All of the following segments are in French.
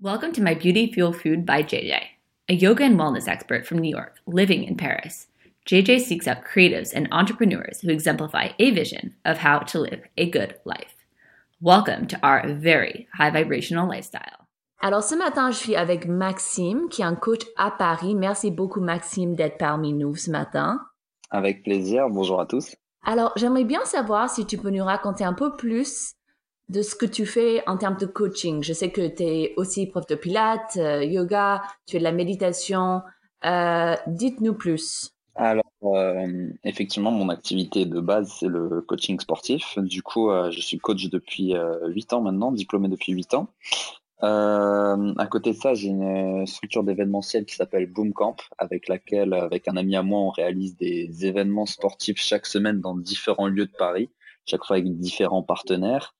Welcome to my Beauty Fuel Food by JJ, a yoga and wellness expert from New York living in Paris. JJ seeks out creatives and entrepreneurs who exemplify a vision of how to live a good life. Welcome to our very high vibrational lifestyle. Alors ce matin, je suis avec Maxime, qui est un coach à Paris. Merci beaucoup Maxime d'être parmi nous ce matin. Avec plaisir, bonjour à tous. Alors j'aimerais bien savoir si tu peux nous raconter un peu plus de ce que tu fais en termes de coaching. Je sais que tu es aussi prof de pilates, euh, yoga, tu fais de la méditation. Euh, Dites-nous plus. Alors, euh, effectivement, mon activité de base, c'est le coaching sportif. Du coup, je suis coach depuis euh, 8 ans maintenant, diplômé depuis 8 ans. À côté de ça, j'ai une structure d'événementiel qui s'appelle Boomcamp, avec laquelle, avec un ami à moi, on réalise des événements sportifs chaque semaine dans différents lieux de Paris, chaque fois avec différents partenaires.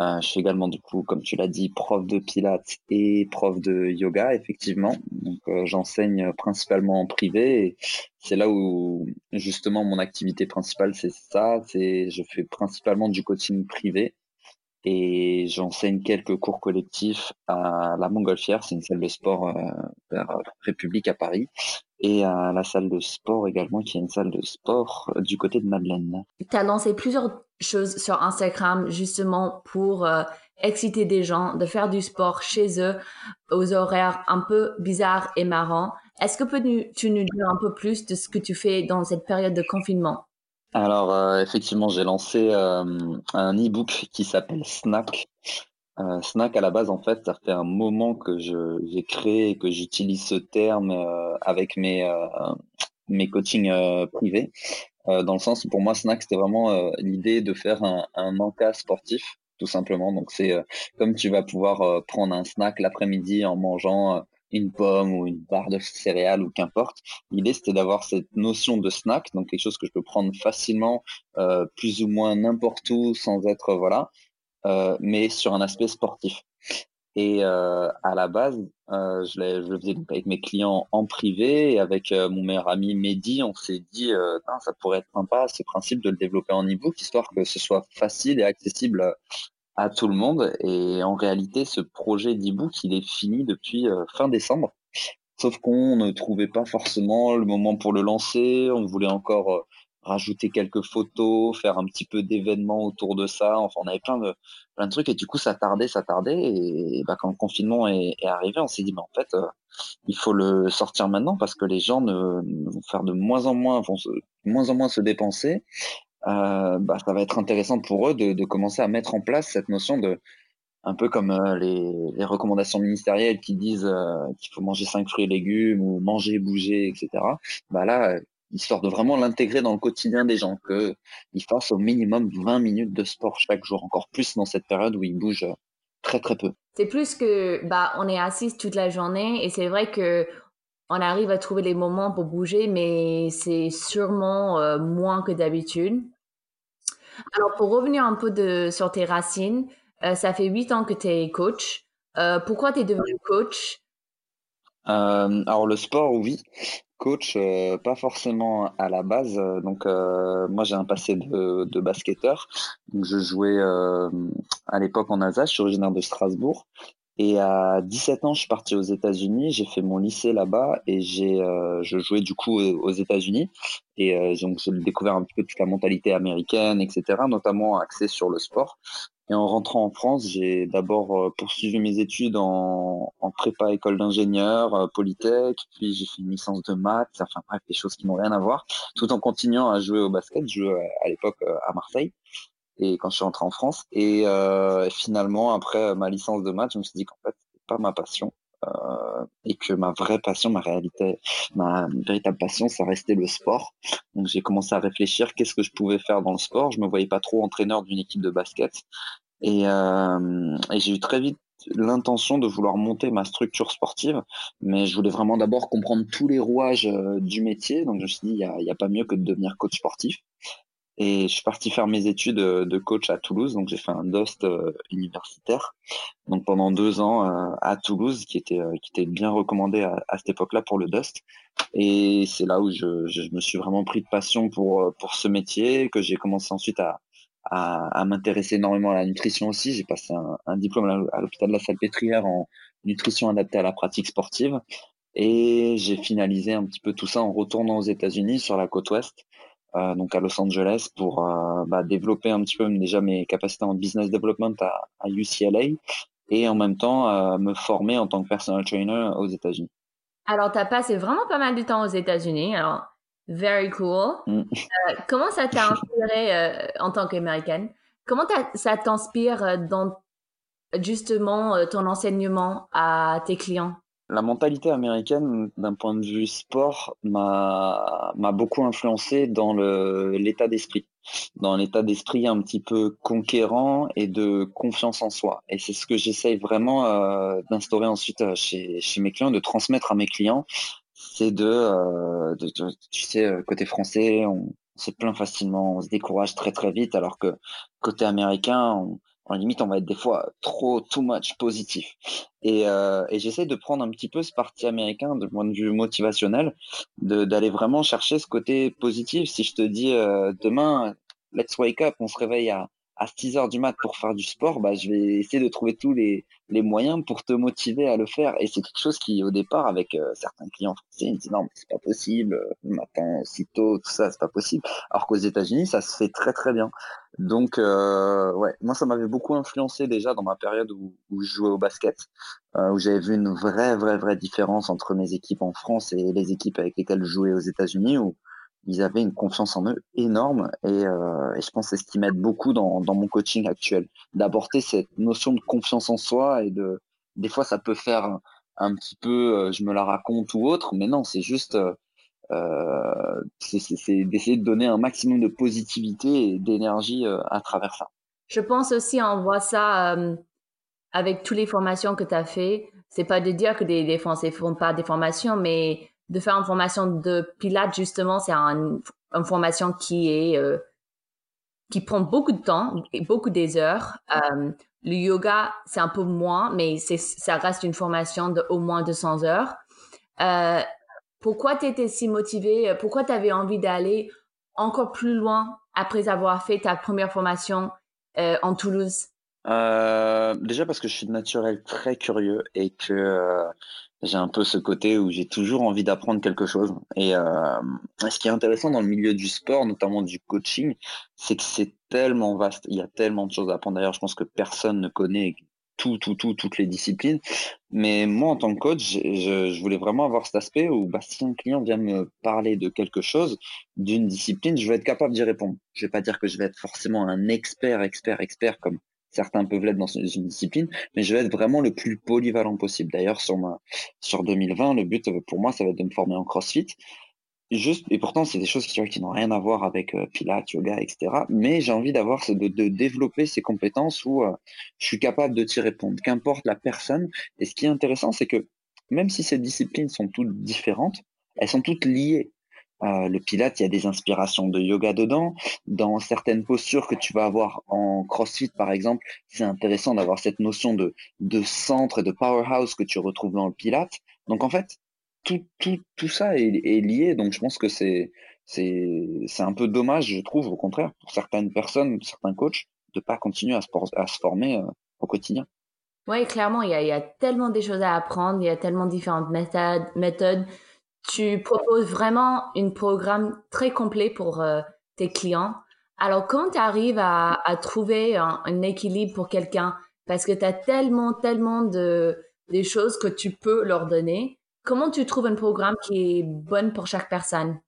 Euh, je suis également, du coup, comme tu l'as dit, prof de pilates et prof de yoga, effectivement. Donc, euh, j'enseigne principalement en privé. C'est là où, justement, mon activité principale, c'est ça. C'est, je fais principalement du coaching privé et j'enseigne quelques cours collectifs à la Montgolfière, c'est une salle de sport euh, vers République à Paris, et à la salle de sport également, qui est une salle de sport du côté de Madeleine. Tu as lancé plusieurs choses sur Instagram justement pour euh, exciter des gens de faire du sport chez eux aux horaires un peu bizarres et marrants. Est-ce que peux-tu nous dire un peu plus de ce que tu fais dans cette période de confinement? Alors, euh, effectivement, j'ai lancé euh, un e-book qui s'appelle Snack. Euh, Snack, à la base, en fait, ça fait un moment que j'ai créé et que j'utilise ce terme avec mes, mes coachings privés. dans le sens où pour moi, Snack, c'était vraiment l'idée de faire un, un sportif, tout simplement. Donc, c'est comme tu vas pouvoir prendre un snack l'après-midi en mangeant une pomme ou une barre de céréales ou qu'importe. L'idée, c'était d'avoir cette notion de snack, donc quelque chose que je peux prendre facilement, euh, plus ou moins n'importe où, sans être voilà, euh, mais sur un aspect sportif. Et euh, à la base, euh, je, le faisais avec mes clients en privé et avec euh, mon meilleur ami Mehdi, on s'est dit, euh, ça pourrait être sympa ce principe de le développer en e-book, histoire que ce soit facile et accessible à tout le monde. Et en réalité, ce projet d'e-book, il est fini depuis euh, fin décembre. Sauf qu'on ne trouvait pas forcément le moment pour le lancer. On voulait encore euh, rajouter quelques photos, faire un petit peu d'événements autour de ça. Enfin, on avait plein de, plein de trucs. Et du coup, ça tardait, ça tardait. Et, bah, quand le confinement est, arrivé, on s'est dit, mais en fait, euh, il faut le sortir maintenant parce que les gens ne, vont faire de moins en moins, vont de moins en moins se dépenser euh, bah, ça va être intéressant pour eux de, de, commencer à mettre en place cette notion de, un peu comme euh, les, recommandations ministérielles qui disent euh, qu'il faut manger cinq fruits et légumes ou manger, bouger, etc. Bah là, histoire de vraiment l'intégrer dans le quotidien des gens, qu'ils fassent au minimum 20 minutes de sport chaque jour, encore plus dans cette période où ils bougent très très peu. C'est plus que bah on est assis toute la journée et c'est vrai que on arrive à trouver les moments pour bouger, mais c'est sûrement moins que d'habitude. Alors, pour revenir un peu de, sur tes racines, euh, ça fait huit ans que tu es coach. Euh, pourquoi tu es devenu coach? Euh, Alors, le sport, oui. Coach, pas forcément à la base. Donc, moi, j'ai un passé de, de basketteur. Donc, je jouais à l'époque en Alsace. Je suis originaire de Strasbourg. Et à 17 ans, je suis parti aux États-Unis. J'ai fait mon lycée là-bas et j'ai, euh, je jouais du coup aux États-Unis. Et euh, donc, j'ai découvert un petit peu toute la mentalité américaine, etc., notamment axée sur le sport. Et en rentrant en France, j'ai d'abord euh, poursuivi mes études en, en prépa école d'ingénieur, Polytech, puis j'ai fait une licence de maths, enfin bref, des choses qui n'ont rien à voir, tout en continuant à jouer au basket. Je jouais à l'époque à Marseille et quand je suis rentré en France. Et euh, finalement, après ma licence de maths, je me suis dit qu'en fait, c'était pas ma passion. Euh, et que ma vraie passion, ma réalité, ma véritable passion, ça restait le sport. Donc j'ai commencé à réfléchir qu'est-ce que je pouvais faire dans le sport. Je me voyais pas trop entraîneur d'une équipe de basket. Et, euh, et j'ai eu très vite l'intention de vouloir monter ma structure sportive, mais je voulais vraiment d'abord comprendre tous les rouages euh, du métier. Donc je me suis dit, il n'y a, a, pas mieux que de devenir coach sportif. Et je suis parti faire mes études euh, de coach à Toulouse, donc j'ai fait un DOST euh, universitaire, donc pendant deux ans euh, à Toulouse, qui était qui était bien recommandé à, cette époque-là pour le DOST. Et c'est là où je, je, me suis vraiment pris de passion pour pour ce métier, que j'ai commencé ensuite à à, à m'intéresser énormément à la nutrition aussi. J'ai passé un, un diplôme à l'hôpital de la Salpêtrière en nutrition adaptée à la pratique sportive. Et j'ai finalisé un petit peu tout ça en retournant aux États-Unis sur la côte ouest, donc à Los Angeles, pour euh, bah, développer un petit peu déjà mes capacités en business development à, à UCLA et en même temps euh, me former en tant que personal trainer aux États-Unis. Alors, tu as passé vraiment pas mal de temps aux États-Unis. Alors, very cool. Mm. Euh, comment ça t'a inspiré euh, en tant qu'américaine? Comment ça t'inspire dans justement ton enseignement à tes clients? La mentalité américaine, d'un point de vue sport, m'a beaucoup influencé dans l'état d'esprit, dans l'état d'esprit un petit peu conquérant et de confiance en soi. Et c'est ce que j'essaye vraiment euh, d'instaurer ensuite euh, chez mes clients, de transmettre à mes clients, c'est de, euh, tu sais côté français, on, on se plaint facilement, on se décourage très très vite, alors que côté américain, on, en limite, on va être des fois trop, too much positif. Et, euh, et j'essaie de prendre un petit peu ce parti américain de point de vue motivationnel, d'aller vraiment chercher ce côté positif. Si je te dis euh, demain, let's wake up, on se réveille à, à 6 heures du mat pour faire du sport, bah, je vais essayer de trouver tous les, les moyens pour te motiver à le faire. Et c'est quelque chose qui, au départ, avec euh, certains clients français, ils me disent non, mais c'est pas possible, le matin, si tôt, tout ça, c'est pas possible. Alors qu'aux États-Unis, ça se fait très très bien. Donc, euh, ouais, moi, ça m'avait beaucoup influencé déjà dans ma période où, je jouais au basket, euh, où j'avais vu une vraie, vraie, vraie différence entre mes équipes en France et les équipes avec lesquelles je jouais aux États-Unis, où ils avaient une confiance en eux énorme et, euh, et je pense que c'est ce qui m'aide beaucoup dans, dans mon coaching actuel, d'apporter cette notion de confiance en soi et de des fois ça peut faire un, petit peu euh, je me la raconte ou autre, mais non c'est juste euh, euh c'est d'essayer de donner un maximum de positivité et d'énergie euh, à travers ça. Je pense aussi on voit ça euh, avec toutes les formations que tu as fait. C'est pas de dire que des, des Français font pas des formations, mais de faire une formation de pilates justement c'est un, une formation qui est euh, qui prend beaucoup de temps et beaucoup des heures. Euh, le yoga c'est un peu moins mais ça reste une formation de au moins 200 heures. Euh, pourquoi tu étais si motivé pourquoi tu avais envie d'aller encore plus loin après avoir fait ta première formation euh, en Toulouse? Euh, déjà parce que je suis de naturel très curieux et que j'ai un peu ce côté où j'ai toujours envie d'apprendre quelque chose. Et euh, ce qui est intéressant dans le milieu du sport, notamment du coaching, c'est que c'est tellement vaste. Il y a tellement de choses à apprendre. D'ailleurs, je pense que personne ne connaît tout, tout, tout, toutes les disciplines. Mais moi, en tant que coach, je, voulais vraiment avoir cet aspect où bah, si un client vient me parler de quelque chose, d'une discipline, je vais être capable d'y répondre. Je vais pas dire que je vais être forcément un expert, expert, expert comme certains peuvent l'être dans une discipline, mais je vais être vraiment le plus polyvalent possible. D'ailleurs, sur ma, sur 2020, le but pour moi, ça va être de me former en CrossFit. Juste, et pourtant, c'est des choses qui, n'ont rien à voir avec euh, Pilates, yoga, etc. Mais j'ai envie d'avoir, de, de développer ces compétences où euh, je suis capable de t'y répondre, qu'importe la personne. Et ce qui est intéressant, c'est que même si ces disciplines sont toutes différentes, elles sont toutes liées. Euh, le Pilate, il y a des inspirations de yoga dedans. Dans certaines postures que tu vas avoir en CrossFit, par exemple, c'est intéressant d'avoir cette notion de, de centre et de powerhouse que tu retrouves dans le Pilate. Donc en fait, tout, tout, tout ça est, lié. Donc je pense que c'est, c'est, c'est un peu dommage, je trouve, au contraire, pour certaines personnes, certains coachs, de pas continuer à se, à se former euh, au quotidien. Oui, clairement, il y, a, il y a tellement des choses à apprendre, il y a tellement différentes méthodes tu proposes vraiment un programme très complet pour euh, tes clients. Alors, quand tu arrives à, trouver un, équilibre pour quelqu'un, parce que tu as tellement, tellement de des choses que tu peux leur donner, comment tu trouves un programme qui est bon pour chaque personne?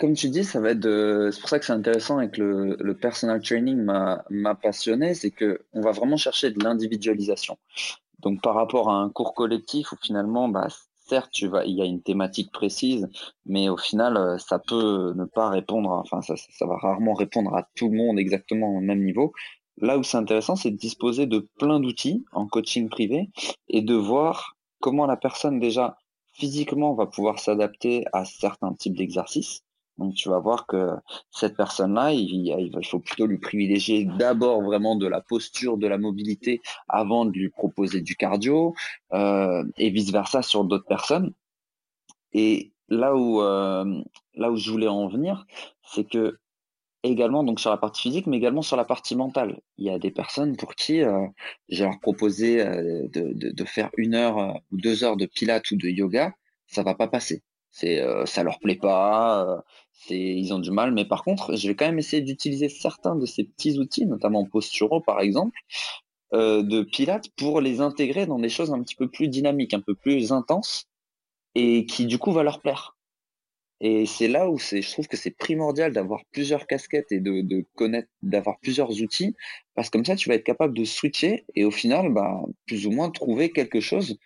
Comme tu dis, ça va être c'est pour ça que c'est intéressant et que le, le personal training m'a passionné, c'est que on va vraiment chercher de l'individualisation. Donc par rapport à un cours collectif où finalement, bah, certes, il y a une thématique précise, mais au final, euh, ça peut ne pas répondre, enfin, ça va rarement répondre à tout le monde exactement au même niveau. Là où c'est intéressant, c'est de disposer de plein d'outils en coaching privé et de voir comment la personne déjà physiquement va pouvoir s'adapter à certains types d'exercices donc tu vas voir que cette personne-là, il, faut plutôt lui privilégier d'abord vraiment de la posture, de la mobilité, avant de lui proposer du cardio, euh, et vice versa sur d'autres personnes. Et là où euh, là où je voulais en venir, c'est que également donc sur la partie physique, mais également sur la partie mentale. Il y a des personnes pour qui euh, j'ai leur proposé euh, de, de, faire une heure euh, ou deux heures de pilates ou de yoga, ça va pas passer. C'est, ça leur plaît pas, ils ont du mal. Mais par contre, je vais quand même essayer d'utiliser certains de ces petits outils, notamment posturaux par exemple, de pilates pour les intégrer dans des choses un petit peu plus dynamiques, un peu plus intenses, et qui du coup va leur plaire. Et c'est là où je trouve que c'est primordial d'avoir plusieurs casquettes et de, de connaître, d'avoir plusieurs outils, parce que comme ça, tu vas être capable de switcher et au final, bah, plus ou moins trouver quelque chose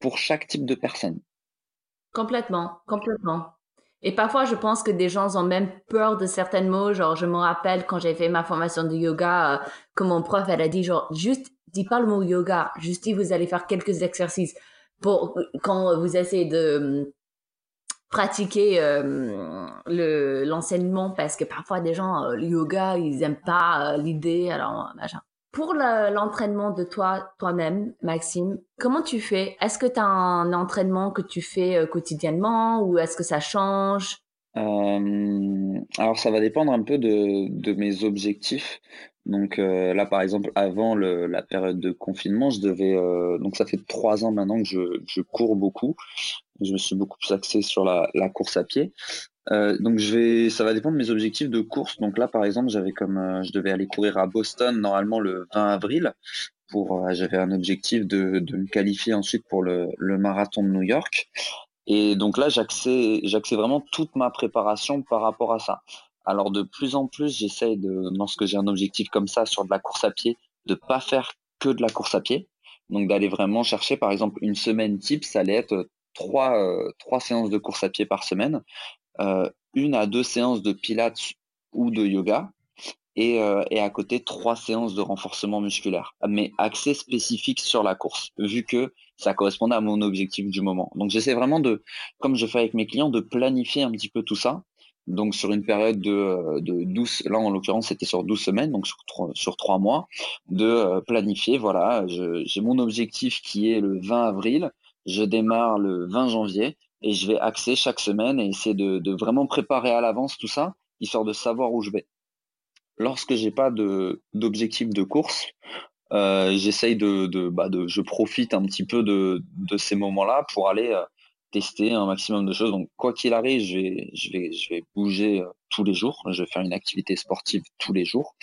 pour chaque type de personne. Complètement, complètement. Et parfois, je pense que des gens ont même peur de certains mots. Genre, je me rappelle quand j'ai fait ma formation de yoga, euh, que mon prof, elle a dit, genre, juste, dis pas le mot yoga, juste dis, vous allez faire quelques exercices pour quand vous essayez de pratiquer euh, le l'enseignement parce que parfois des gens euh, le yoga ils aiment pas euh, l'idée alors machin. Pour l'entraînement de toi toi-même Maxime, comment tu fais? Est-ce que tu as un entraînement que tu fais quotidiennement ou est-ce que ça change? Alors ça va dépendre un peu de, mes objectifs. Donc là, par exemple, avant la période de confinement, je devais. donc ça fait trois ans maintenant que je, cours beaucoup. Je me suis beaucoup plus axé sur la course à pied. Euh, donc je vais, ça va dépendre de mes objectifs de course. Donc là, par exemple, j'avais comme, euh, je devais aller courir à Boston normalement le 20 avril. Pour, euh, j'avais un objectif de, de me qualifier ensuite pour le, le marathon de New York. Et donc là, j'axais vraiment toute ma préparation par rapport à ça. Alors de plus en plus, j'essaye de, lorsque j'ai un objectif comme ça sur de la course à pied, de pas faire que de la course à pied. Donc d'aller vraiment chercher, par exemple, une semaine type, ça allait être trois, trois séances de course à pied par semaine, une à deux séances de pilates ou de yoga, et, euh, et, à côté trois séances de renforcement musculaire, mais axé spécifique sur la course, vu que ça correspondait à mon objectif du moment. Donc j'essaie vraiment de, comme je fais avec mes clients, de planifier un petit peu tout ça. Donc sur une période de, de 12, là en l'occurrence c'était sur 12 semaines, donc sur, sur 3 mois, de planifier, voilà, j'ai mon objectif qui est le 20 avril, je démarre le 20 janvier et je vais axer chaque semaine et essayer de, vraiment préparer à l'avance tout ça, histoire de savoir où je vais. Lorsque j'ai pas d'objectif de course, euh, j'essaye de, de, bah de, je profite un petit peu de, de ces moments-là pour aller euh, tester un maximum de choses. Donc quoi qu'il arrive, je vais, je vais, je vais bouger euh, tous les jours. Je vais faire une activité sportive tous les jours.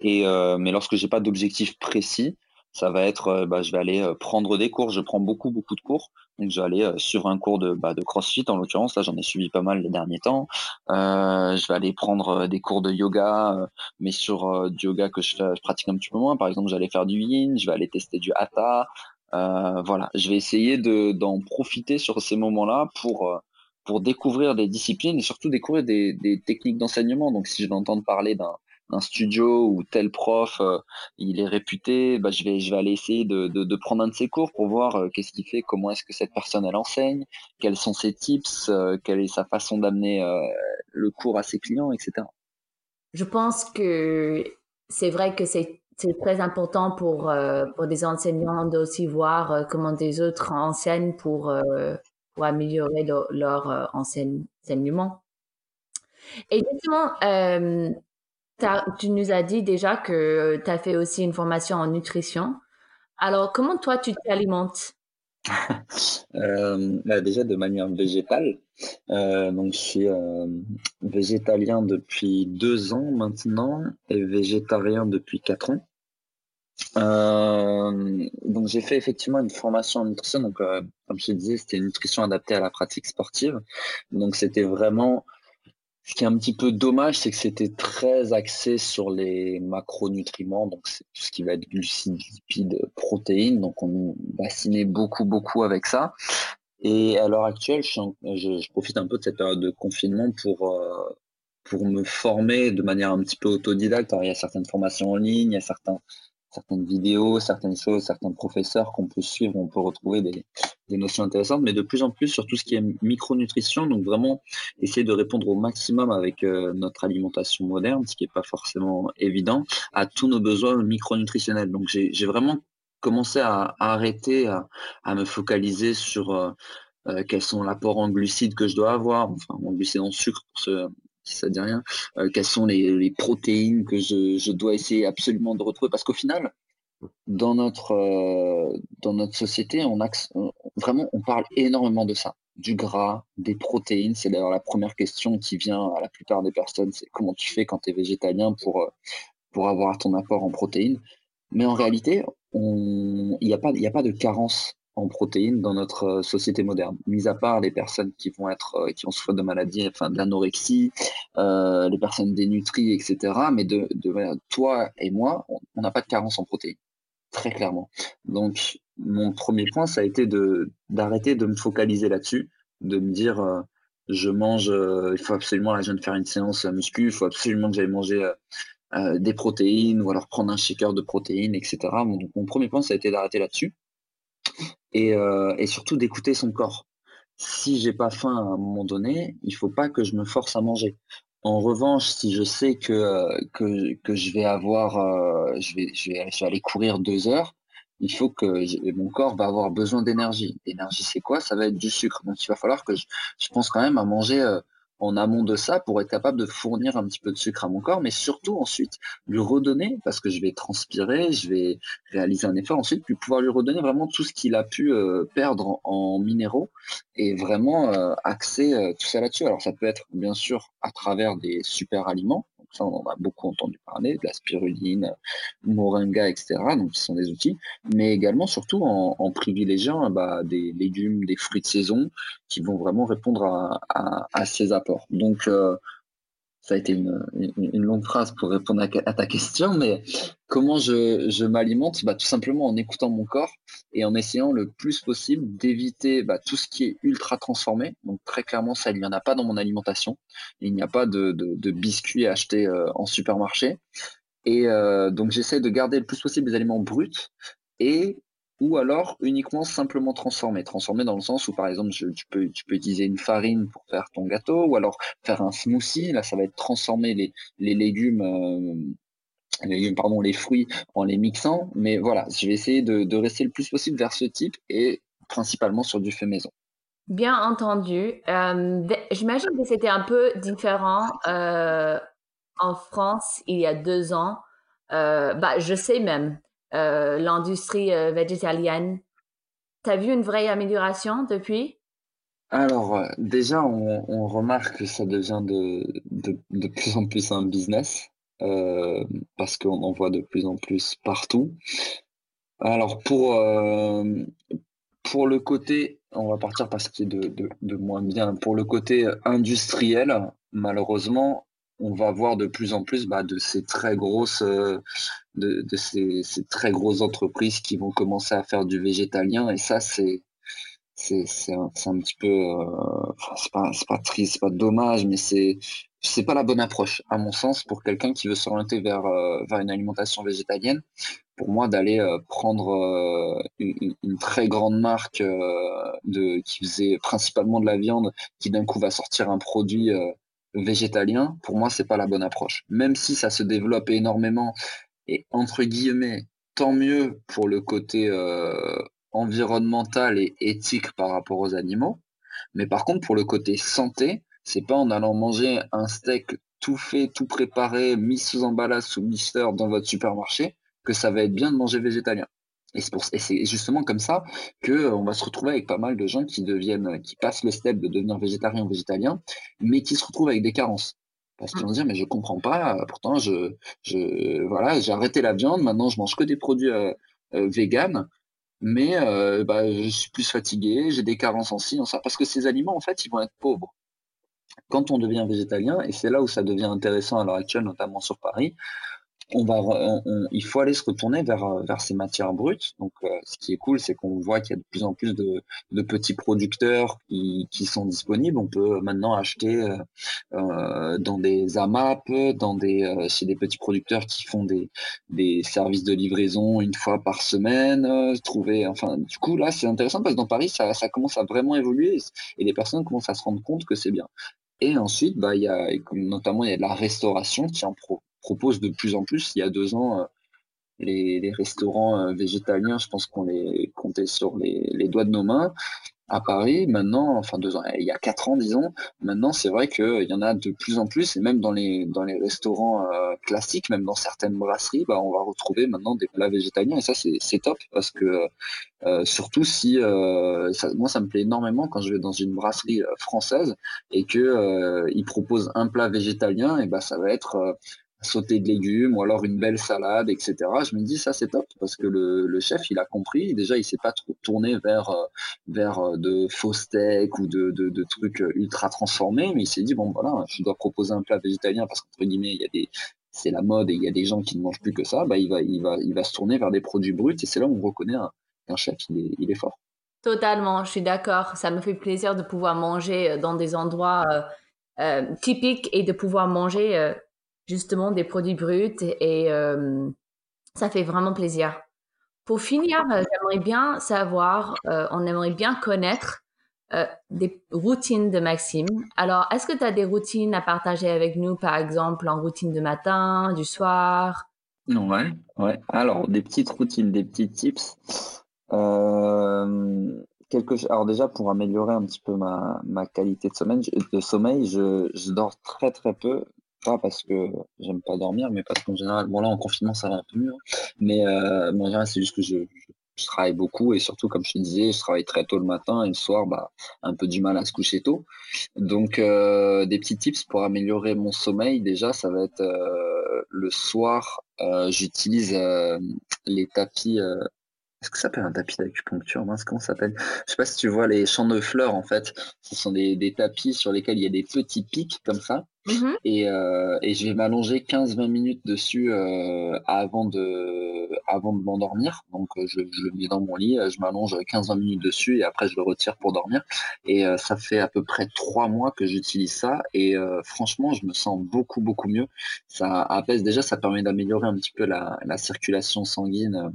Et mais lorsque j'ai pas d'objectif précis, ça va être, bah, je vais aller prendre des cours. Je prends beaucoup, beaucoup de cours. Je vais aller euh, sur un cours de, bah, de CrossFit, en l'occurrence. Là, j'en ai suivi pas mal les derniers temps. Euh, je vais aller prendre des cours de yoga, mais sur du yoga que je, pratique un petit peu moins. Par exemple, j'allais faire du yin, je vais aller tester du hatha. Euh, voilà, je vais essayer de d'en profiter sur ces moments-là pour pour découvrir des disciplines et surtout découvrir des, des techniques d'enseignement. Donc, si je vais entendre parler d'un un studio où tel prof euh, il est réputé, bah, je vais je vais aller essayer de, de, de prendre un de ses cours pour voir euh, qu'est-ce qu'il fait, comment est-ce que cette personne elle enseigne, quels sont ses tips, euh, quelle est sa façon d'amener le cours à ses clients, etc. Je pense que c'est vrai que c'est très important pour pour des enseignants d'aussi voir comment des autres enseignent pour pour améliorer leur, enseignement. Et justement, tu nous as dit déjà que tu as fait aussi une formation en nutrition. Alors, comment toi, tu t'alimentes? Euh, bah, Déjà de manière végétale. Euh, donc, je suis euh, végétalien depuis deux ans maintenant et végétarien depuis quatre ans. Donc j'ai fait effectivement une formation en nutrition. Donc comme je te disais, c'était une nutrition adaptée à la pratique sportive. Donc c'était vraiment ce qui est un petit peu dommage, c'est que c'était très axé sur les macronutriments, donc c'est tout ce qui va être glucides, lipides, protéines. Donc on bassinait beaucoup, beaucoup avec ça. Et à l'heure actuelle, je, profite un peu de cette période de confinement pour euh, pour me former de manière un petit peu autodidacte. Alors, il y a certaines formations en ligne, il y a certains certaines vidéos, certaines choses, certains professeurs qu'on peut suivre, on peut retrouver des, notions intéressantes, mais de plus en plus sur tout ce qui est micronutrition, donc vraiment essayer de répondre au maximum avec euh, notre alimentation moderne, ce qui n'est pas forcément évident, à tous nos besoins micronutritionnels. Donc j'ai vraiment commencé à, arrêter, à, me focaliser sur euh, euh, quels sont l'apports en glucides que je dois avoir, enfin en glucides en sucre pour ceux ça dit rien, quelles sont les, protéines que je, dois essayer absolument de retrouver, parce qu'au final, dans notre, dans notre société, on, vraiment, on parle énormément de ça du gras, des protéines. C'est d'ailleurs la première question qui vient à la plupart des personnes, c'est comment tu fais quand tu es végétalien pour, euh, pour avoir ton apport en protéines. Mais en réalité, il n'y a, pas, a pas de carence en protéines dans notre euh, société moderne, mis à part les personnes qui vont être euh, qui ont souffert de maladies, enfin de l'anorexie, les personnes dénutries, etc. Mais de, toi et moi, on n'a pas de carence en protéines, très clairement. Donc mon premier point, ça a été de d'arrêter de me focaliser là-dessus, de me dire euh, je mange, euh, il faut absolument là je de faire une séance muscu, il faut absolument que j'aille manger euh, des protéines ou alors prendre un shaker de protéines, etc. donc mon premier point, ça a été d'arrêter là-dessus et, et surtout d'écouter son corps. Si j'ai pas faim à un moment donné, il faut pas que je me force à manger. En revanche, si je sais que, que, que je vais avoir, je, vais, je, vais, aller courir deux heures, il faut que mon corps va avoir besoin d'énergie. L'énergie, c'est quoi? Ça va être du sucre. Donc, il va falloir que je, pense quand même à manger euh, en amont de ça pour être capable de fournir un petit peu de sucre à mon corps, mais surtout ensuite lui redonner, parce que je vais transpirer, je vais réaliser un effort ensuite, puis pouvoir lui redonner vraiment tout ce qu'il a pu euh, perdre en, minéraux et vraiment euh, axer tout ça là-dessus. Alors, ça peut être bien sûr à travers des super aliments, on en a beaucoup entendu parler, de la spiruline, moringa, etc. Donc, ce sont des outils, mais également, surtout, en, privilégiant bah, des légumes, des fruits de saison qui vont vraiment répondre à, ces apports. Donc, euh, ça a été une, longue phrase pour répondre à, ta question, mais comment je, m'alimente? Bah, Tout simplement en écoutant mon corps et en essayant le plus possible d'éviter bah, tout ce qui est ultra transformé. Donc très clairement, ça, il n'y en a pas dans mon alimentation. Il n'y a pas de, biscuits achetés euh, en supermarché. Et euh, donc j'essaie de garder le plus possible des aliments bruts et ou alors uniquement simplement transformer. Transformer dans le sens où, par exemple, tu, peux, utiliser une farine pour faire ton gâteau, ou alors faire un smoothie. Là, ça va être transformer les, légumes, euh, les pardon, les fruits en les mixant. Mais voilà, je vais essayer de, rester le plus possible vers ce type et principalement sur du fait maison. Bien entendu. Euh, J'imagine que c'était un peu différent euh, en France il y a deux ans. Bah, je sais même euh, l'industrie euh, végétalienne. Tu as vu une vraie amélioration depuis? Alors, euh, déjà, on, remarque que ça devient de, de, plus en plus un business parce qu'on en voit de plus en plus partout. Alors, pour, pour le côté, on va partir parce qu'il est de, de moins bien, pour le côté industriel, malheureusement, on va voir de plus en plus bah, de ces très grosses euh, de, ces, très grosses entreprises qui vont commencer à faire du végétalien. Et ça c'est c'est un, un, petit peu euh, c'est pas c'est pas triste c'est pas dommage mais c'est c'est pas la bonne approche à mon sens pour quelqu'un qui veut s'orienter vers euh, vers une alimentation végétalienne. Pour moi d'aller prendre une, une, très grande marque de qui faisait principalement de la viande qui d'un coup va sortir un produit végétalien, pour moi, c'est pas la bonne approche. Même si ça se développe énormément et entre guillemets, tant mieux pour le côté euh, environnemental et éthique par rapport aux animaux. Mais par contre, pour le côté santé, c'est pas en allant manger un steak tout fait, tout préparé, mis sous emballage, sous blister dans votre supermarché, que ça va être bien de manger végétalien. Et c'est justement comme ça que euh, on va se retrouver avec pas mal de gens qui deviennent, qui passent le step de devenir végétarien ou végétalien, mais qui se retrouvent avec des carences. Parce qu'ils vont se dire, mais je comprends pas, pourtant, je, je, voilà, j'ai arrêté la viande, maintenant je mange que des produits euh, euh véganes, mais euh, bah, je suis plus fatigué, j'ai des carences en ci, en ça, parce que ces aliments, en fait, ils vont être pauvres. Quand on devient végétalien, et c'est là où ça devient intéressant à l'heure actuelle, notamment sur Paris, il faut aller se retourner vers, vers ces matières brutes. Donc, euh, ce qui est cool, c'est qu'on voit qu'il y a de plus en plus de, petits producteurs qui, sont disponibles. On peut maintenant acheter euh, euh dans des AMAP, dans des, euh, chez des petits producteurs qui font des, services de livraison une fois par semaine. trouver, enfin, du coup, là, c'est intéressant parce que dans Paris, ça, commence à vraiment évoluer et les personnes commencent à se rendre compte que c'est bien. Et ensuite, bah, notamment, il y a de la restauration qui en pro propose de plus en plus. Il y a deux ans, euh, les, restaurants euh, végétaliens, je pense qu'on les comptait sur les, doigts de nos mains. à Paris, maintenant, enfin deux ans, il y a quatre ans, disons, maintenant, c'est vrai qu'il y en a de plus en plus, et même dans les, dans les restaurants euh, classiques, même dans certaines brasseries, bah, on va retrouver maintenant des plats végétaliens, et ça, c'est top, parce que euh, surtout si, euh, ça, moi, ça me plaît énormément quand je vais dans une brasserie française et que ils proposent un plat végétalien, et bah, ça va être sauter de légumes ou alors une belle salade, etc. Je me dis ça c'est top parce que le, chef il a compris. Déjà il s'est pas trop tourné vers euh, vers euh, de faux steaks ou de, de, trucs euh, ultra transformés, mais il s'est dit bon voilà je dois proposer un plat végétalien parce qu'entre guillemets il y a des c'est la mode et il y a des gens qui ne mangent plus que ça. Bah il va il va il va se tourner vers des produits bruts et c'est là où on reconnaît qu'un chef il est, il est fort. Totalement, je suis d'accord. Ça me fait plaisir de pouvoir manger dans des endroits typiques et de pouvoir manger justement des produits bruts et euh, ça fait vraiment plaisir. Pour finir, euh, j'aimerais bien savoir, euh, on aimerait bien connaître des routines de Maxime. Alors, est-ce que tu as des routines à partager avec nous, par exemple en routine de matin, du soir? Ouais, ouais. Alors, des petites routines, des petits tips. quelque... Alors déjà, pour améliorer un petit peu ma, qualité de sommeil, de sommeil je dors très très peu parce que j'aime pas dormir, mais parce qu'en général, bon là en confinement ça va un peu mieux, hein. mais, euh, c'est juste que je, travaille beaucoup et surtout comme je te disais, je travaille très tôt le matin et le soir, bah un peu du mal à se coucher tôt. Donc euh, des petits tips pour améliorer mon sommeil, déjà ça va être euh, le soir, j'utilise les tapis est-ce que ça s'appelle un tapis d'acupuncture? Mince, comment s'appelle? Je sais pas si tu vois les champs de fleurs en fait. Ce sont des, des tapis sur lesquels il y a des petits pics comme ça. Mm-hmm. et, euh, et, je vais m'allonger 15-20 minutes dessus euh, avant de, avant de m'endormir. Donc euh, je, le mets dans mon lit, je m'allonge 15-20 minutes dessus et après je le retire pour dormir. Et ça fait à peu près trois mois que j'utilise ça et franchement je me sens beaucoup beaucoup mieux. Ça apaise déjà, ça permet d'améliorer un petit peu la circulation sanguine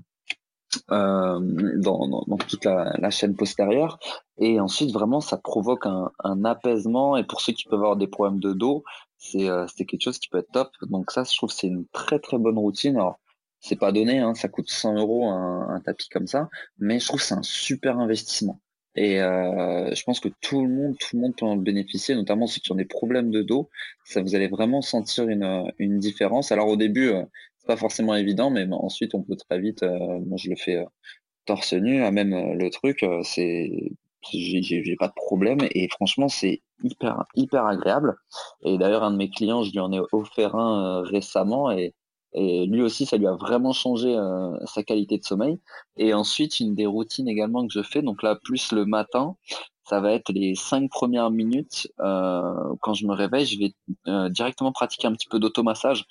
euh, dans, dans, toute la, la, chaîne postérieure. Et ensuite, vraiment, ça provoque un, un, apaisement. Et pour ceux qui peuvent avoir des problèmes de dos, c'est euh, quelque chose qui peut être top. Donc ça, je trouve c'est une très très bonne routine. Alors, c'est pas donné, hein, ça coûte 100 euros un, un, tapis comme ça, mais je trouve c'est un super investissement. Et euh, je pense que tout le monde, tout le monde peut en bénéficier, notamment ceux qui ont des problèmes de dos. Ça, vous allez vraiment sentir une, une différence. Alors au début, euh, pas forcément évident, mais ensuite on peut très vite. Euh, moi, je le fais euh, torse nu, hein, même euh, le truc, c'est j'ai pas de problème et franchement c'est hyper hyper agréable. Et d'ailleurs un de mes clients, je lui en ai offert un récemment et lui aussi, ça lui a vraiment changé sa qualité de sommeil. Et ensuite, une des routines également que je fais, donc là, plus le matin, ça va être les cinq premières minutes. Quand je me réveille, je vais directement pratiquer un petit peu d'automassage.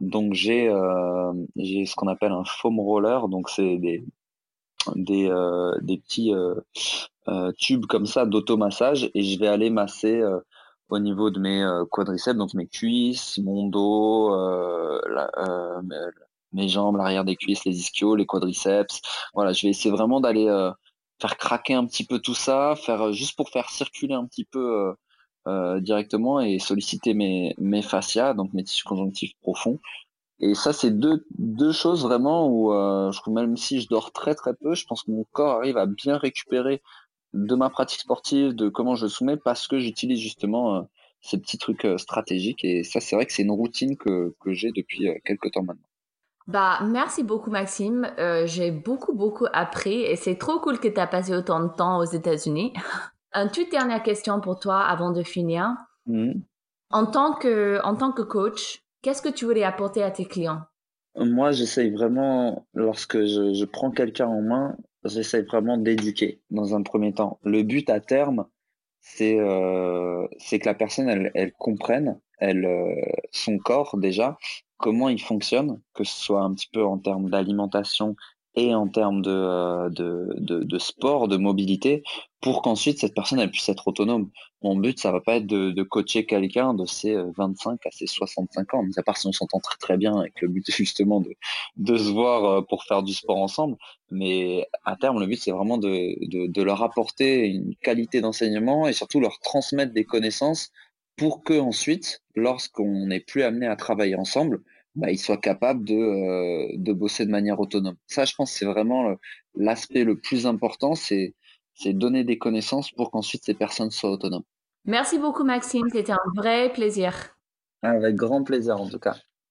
Donc j'ai euh, j'ai ce qu'on appelle un foam roller, donc c'est des des, euh, des petits euh, tubes comme ça d'automassage et je vais aller masser au niveau de mes quadriceps, donc mes cuisses, mon dos, la, mes jambes, l'arrière des cuisses, les ischios, les quadriceps. Voilà, je vais essayer vraiment d'aller faire craquer un petit peu tout ça, faire juste pour faire circuler un petit peu euh, directement et solliciter mes, mes fascias, donc mes tissus conjonctifs profonds. Et ça, c'est deux, deux choses vraiment où euh, je même si je dors très très peu, je pense que mon corps arrive à bien récupérer de ma pratique sportive, de comment je soumets, parce que j'utilise justement euh, ces petits trucs stratégiques. Et ça, c'est vrai que c'est une routine que, que j'ai depuis quelques temps maintenant. Bah, merci beaucoup, Maxime. j'ai beaucoup, beaucoup appris et c'est trop cool que tu as passé autant de temps aux États-Unis. Une toute dernière question pour toi avant de finir. Mm. En, tant que, en tant que coach, qu'est-ce que tu voulais apporter à tes clients? Moi, j'essaye vraiment, lorsque je, je prends quelqu'un en main, j'essaye vraiment d'éduquer dans un premier temps. Le but à terme, c'est euh, que la personne, elle, elle comprenne elle, euh, son corps déjà, comment il fonctionne, que ce soit un petit peu en termes d'alimentation et en termes de, euh, de, de, de, sport, de mobilité, pour qu'ensuite cette personne puisse être autonome. Mon but, ça va pas être de, coacher quelqu'un de ses 25 euh, à ses 65 ans, à part si on s'entend très bien et que le but justement de, se voir euh, pour faire du sport ensemble. Mais à terme, le but, c'est vraiment de, leur apporter une qualité d'enseignement et surtout leur transmettre des connaissances pour que ensuite, lorsqu'on n'est plus amené à travailler ensemble, bah, il soit capable de, euh, de bosser de manière autonome. Ça, je pense, c'est vraiment l'aspect le plus important, c'est c'est donner des connaissances pour qu'ensuite ces personnes soient autonomes. Merci beaucoup Maxime, c'était un vrai plaisir. Avec grand plaisir en tout cas.